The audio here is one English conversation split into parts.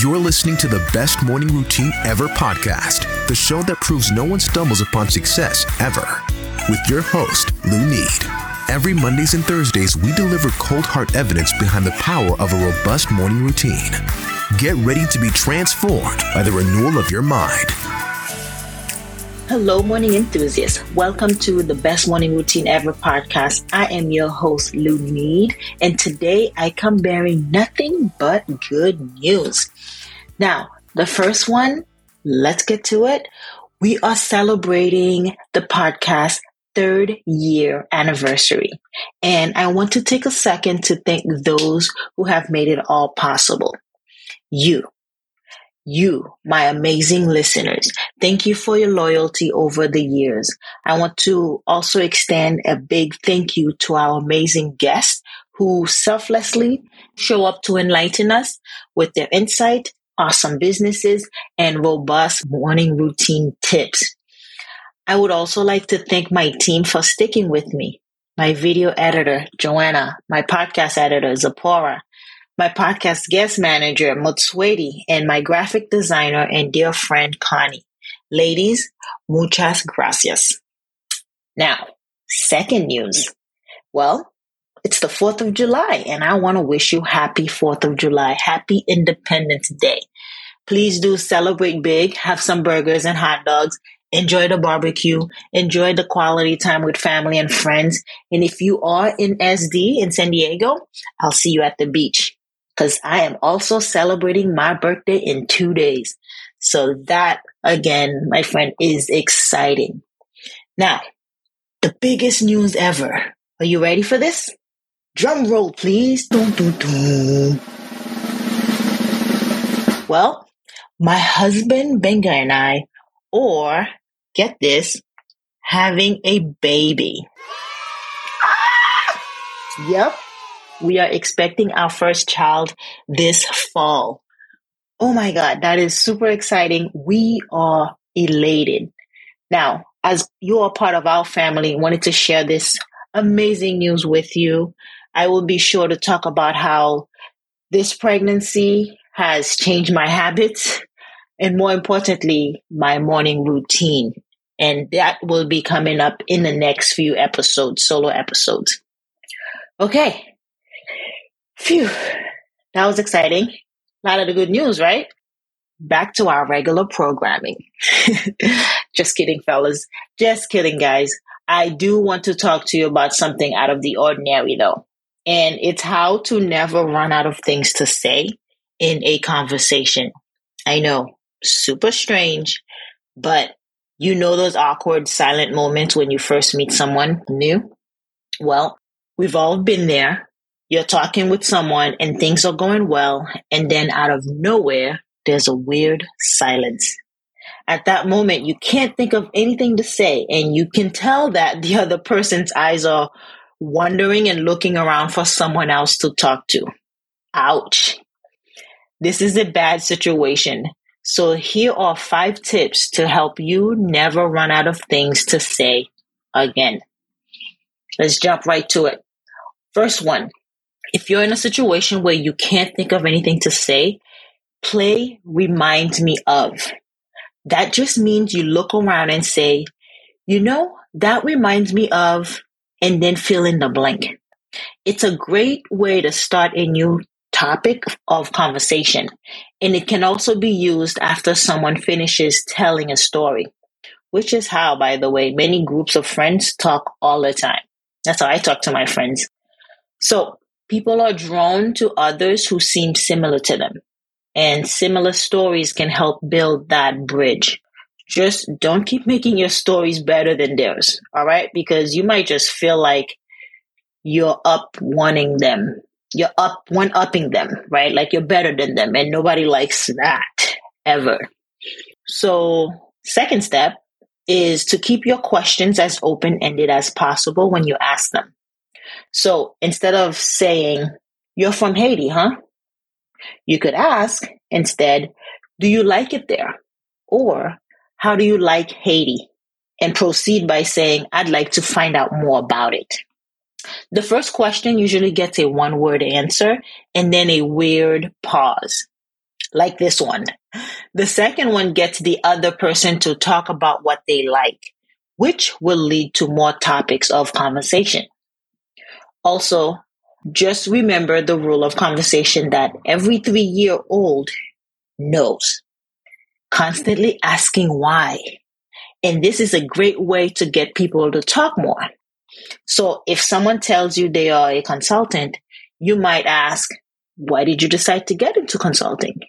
You're listening to the Best Morning Routine Ever podcast, the show that proves no one stumbles upon success ever. With your host, Lou Need. Every Mondays and Thursdays, we deliver cold hard evidence behind the power of a robust morning routine. Get ready to be transformed by the renewal of your mind. Hello, morning enthusiasts. Welcome to the Best Morning Routine Ever podcast. I am your host, Lou Need, and today I come bearing nothing but good news. Now, the first one, let's get to it. We are celebrating the podcast third year anniversary. And I want to take a second to thank those who have made it all possible. You, you, my amazing listeners. Thank you for your loyalty over the years. I want to also extend a big thank you to our amazing guests who selflessly show up to enlighten us with their insight, awesome businesses, and robust morning routine tips. I would also like to thank my team for sticking with me. My video editor, Joanna, my podcast editor, Zipporah, my podcast guest manager, Mutswedi, and my graphic designer and dear friend, Connie. Ladies, muchas gracias. Now, second news. Well, it's the 4th of July, and I want to wish you happy 4th of July. Happy Independence Day. Please do celebrate big, have some burgers and hot dogs, enjoy the barbecue, enjoy the quality time with family and friends. And if you are in SD in San Diego, I'll see you at the beach because I am also celebrating my birthday in two days. So that again, my friend, is exciting. Now, the biggest news ever. Are you ready for this? Drum roll, please. Dun, dun, dun. Well, my husband Benga and I, or get this, having a baby. Yep, we are expecting our first child this fall. Oh my God, that is super exciting. We are elated. Now, as you are part of our family, wanted to share this amazing news with you. I will be sure to talk about how this pregnancy has changed my habits and more importantly, my morning routine. And that will be coming up in the next few episodes, solo episodes. Okay. Phew. That was exciting. A lot of the good news, right? Back to our regular programming. Just kidding, fellas. Just kidding, guys. I do want to talk to you about something out of the ordinary, though. And it's how to never run out of things to say in a conversation. I know super strange, but you know those awkward silent moments when you first meet someone new? Well, we've all been there. You're talking with someone and things are going well, and then out of nowhere, there's a weird silence. At that moment, you can't think of anything to say, and you can tell that the other person's eyes are wandering and looking around for someone else to talk to. Ouch. This is a bad situation so here are five tips to help you never run out of things to say again. Let's jump right to it. First one, if you're in a situation where you can't think of anything to say, play reminds me of. That just means you look around and say, you know, that reminds me of, and then fill in the blank. It's a great way to start a new topic of conversation, and it can also be used after someone finishes telling a story, which is how, by the way, many groups of friends talk all the time. That's how I talk to my friends. So, people are drawn to others who seem similar to them, and similar stories can help build that bridge. Just don't keep making your stories better than theirs, all right? Because you might just feel like you're up wanting them you're up one upping them, right? Like you're better than them, and nobody likes that ever. So, second step is to keep your questions as open ended as possible when you ask them. So, instead of saying, You're from Haiti, huh? You could ask instead, Do you like it there? Or, How do you like Haiti? And proceed by saying, I'd like to find out more about it. The first question usually gets a one word answer and then a weird pause. like this one. The second one gets the other person to talk about what they like, which will lead to more topics of conversation. Also, just remember the rule of conversation that every three year old knows. Constantly asking why. And this is a great way to get people to talk more. So if someone tells you they are a consultant, you might ask, why did you decide to get into consulting?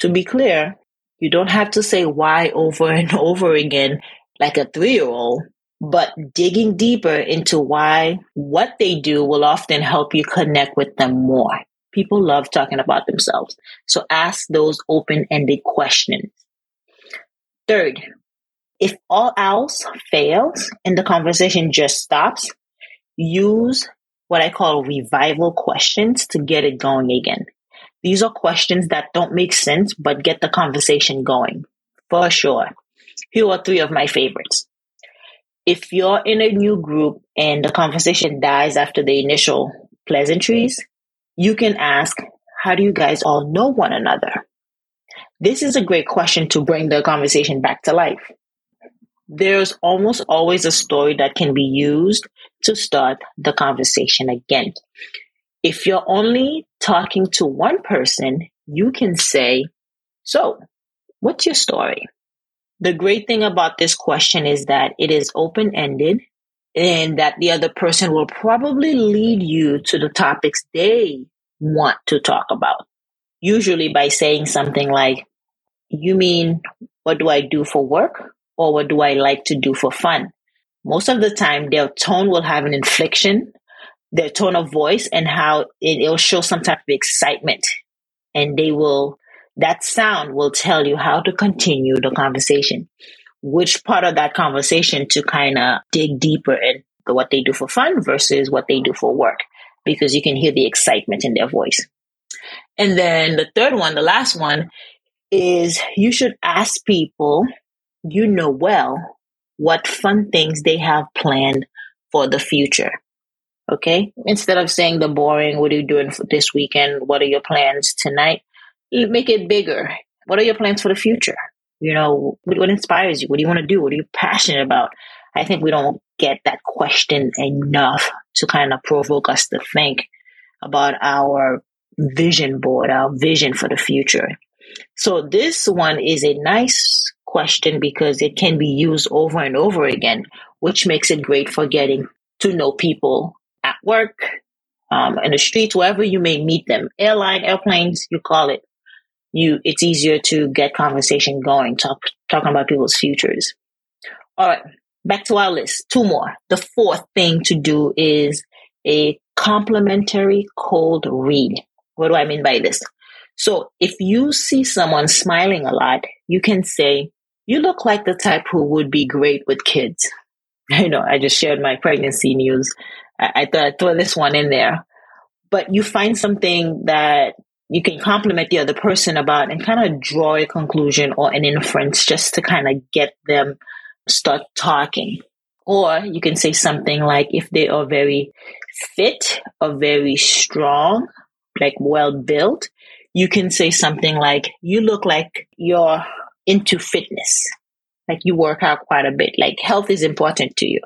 To be clear, you don't have to say why over and over again like a three year old, but digging deeper into why what they do will often help you connect with them more. People love talking about themselves. So ask those open ended questions. Third, if all else fails and the conversation just stops, use what I call revival questions to get it going again. These are questions that don't make sense, but get the conversation going for sure. Here are three of my favorites. If you're in a new group and the conversation dies after the initial pleasantries, you can ask, how do you guys all know one another? This is a great question to bring the conversation back to life. There's almost always a story that can be used to start the conversation again. If you're only talking to one person, you can say, So, what's your story? The great thing about this question is that it is open ended and that the other person will probably lead you to the topics they want to talk about. Usually by saying something like, You mean, what do I do for work? Or what do I like to do for fun? most of the time their tone will have an inflection, their tone of voice, and how it, will show some type of excitement. And they will, that sound will tell you how to continue the conversation, which part of that conversation to kind of dig deeper in what they do for fun versus what they do for work, because you can hear the excitement in their voice. And then the third one, the last one, is you should ask people you know well what fun things they have planned for the future. Okay. Instead of saying the boring, what are you doing this weekend? What are your plans tonight? Make it bigger. What are your plans for the future? You know, what, what inspires you? What do you want to do? What are you passionate about? I think we don't get that question enough to kind of provoke us to think about our vision board, our vision for the future. So this one is a nice question because it can be used over and over again, which makes it great for getting to know people at work, um, in the streets, wherever you may meet them. Airline, airplanes, you call it. You, it's easier to get conversation going, talk, talking about people's futures. All right, back to our list. Two more. The fourth thing to do is a complimentary cold read. What do I mean by this? So if you see someone smiling a lot, you can say, you look like the type who would be great with kids. I know I just shared my pregnancy news. I, I thought I'd throw this one in there. But you find something that you can compliment the other person about and kind of draw a conclusion or an inference just to kind of get them start talking. Or you can say something like if they are very fit or very strong, like well built, you can say something like, you look like you're into fitness. Like you work out quite a bit. Like health is important to you.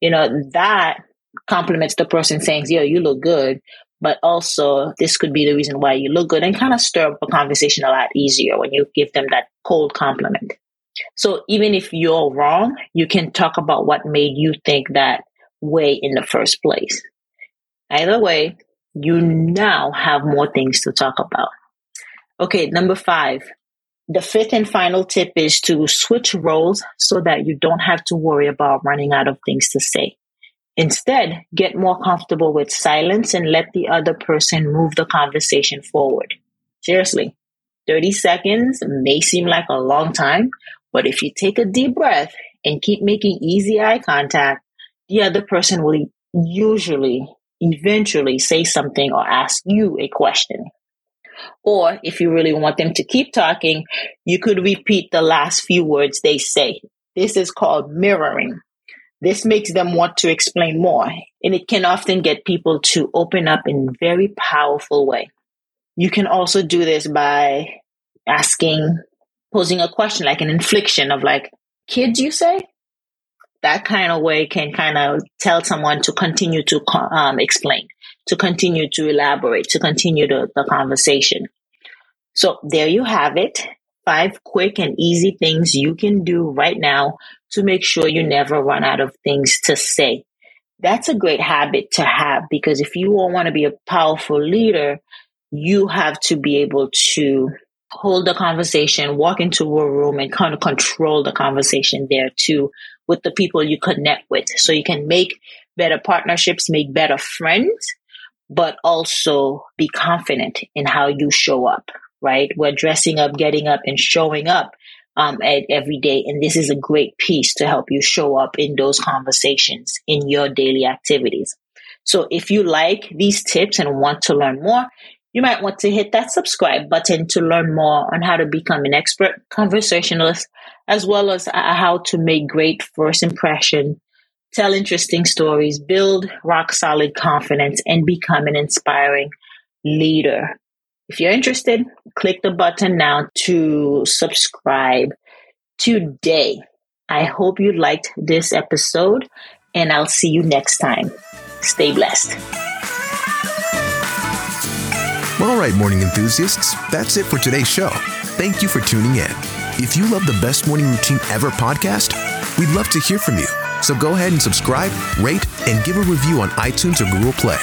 You know, that compliments the person saying, yo, you look good. But also, this could be the reason why you look good and kind of stir up a conversation a lot easier when you give them that cold compliment. So even if you're wrong, you can talk about what made you think that way in the first place. Either way, you now have more things to talk about. Okay, number five, the fifth and final tip is to switch roles so that you don't have to worry about running out of things to say. Instead, get more comfortable with silence and let the other person move the conversation forward. Seriously, 30 seconds may seem like a long time, but if you take a deep breath and keep making easy eye contact, the other person will usually eventually say something or ask you a question. Or if you really want them to keep talking, you could repeat the last few words they say. This is called mirroring. This makes them want to explain more, and it can often get people to open up in very powerful way. You can also do this by asking, posing a question like an infliction of like, kids, you say? That kind of way can kind of tell someone to continue to um, explain, to continue to elaborate, to continue the, the conversation. So there you have it. Five quick and easy things you can do right now to make sure you never run out of things to say. That's a great habit to have because if you want to be a powerful leader, you have to be able to hold the conversation, walk into a room and kind of control the conversation there too with the people you connect with. So you can make better partnerships, make better friends, but also be confident in how you show up, right? We're dressing up, getting up and showing up um, every day. And this is a great piece to help you show up in those conversations in your daily activities. So if you like these tips and want to learn more, you might want to hit that subscribe button to learn more on how to become an expert conversationalist, as well as uh, how to make great first impression, tell interesting stories, build rock solid confidence, and become an inspiring leader. If you're interested, click the button now to subscribe today. I hope you liked this episode, and I'll see you next time. Stay blessed. Well, All right, morning enthusiasts, that's it for today's show. Thank you for tuning in. If you love the Best Morning Routine Ever podcast, we'd love to hear from you. So go ahead and subscribe, rate, and give a review on iTunes or Google Play.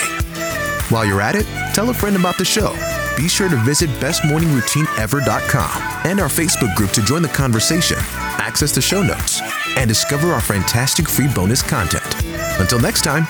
While you're at it, tell a friend about the show. Be sure to visit bestmorningroutineever.com and our Facebook group to join the conversation, access the show notes, and discover our fantastic free bonus content. Until next time,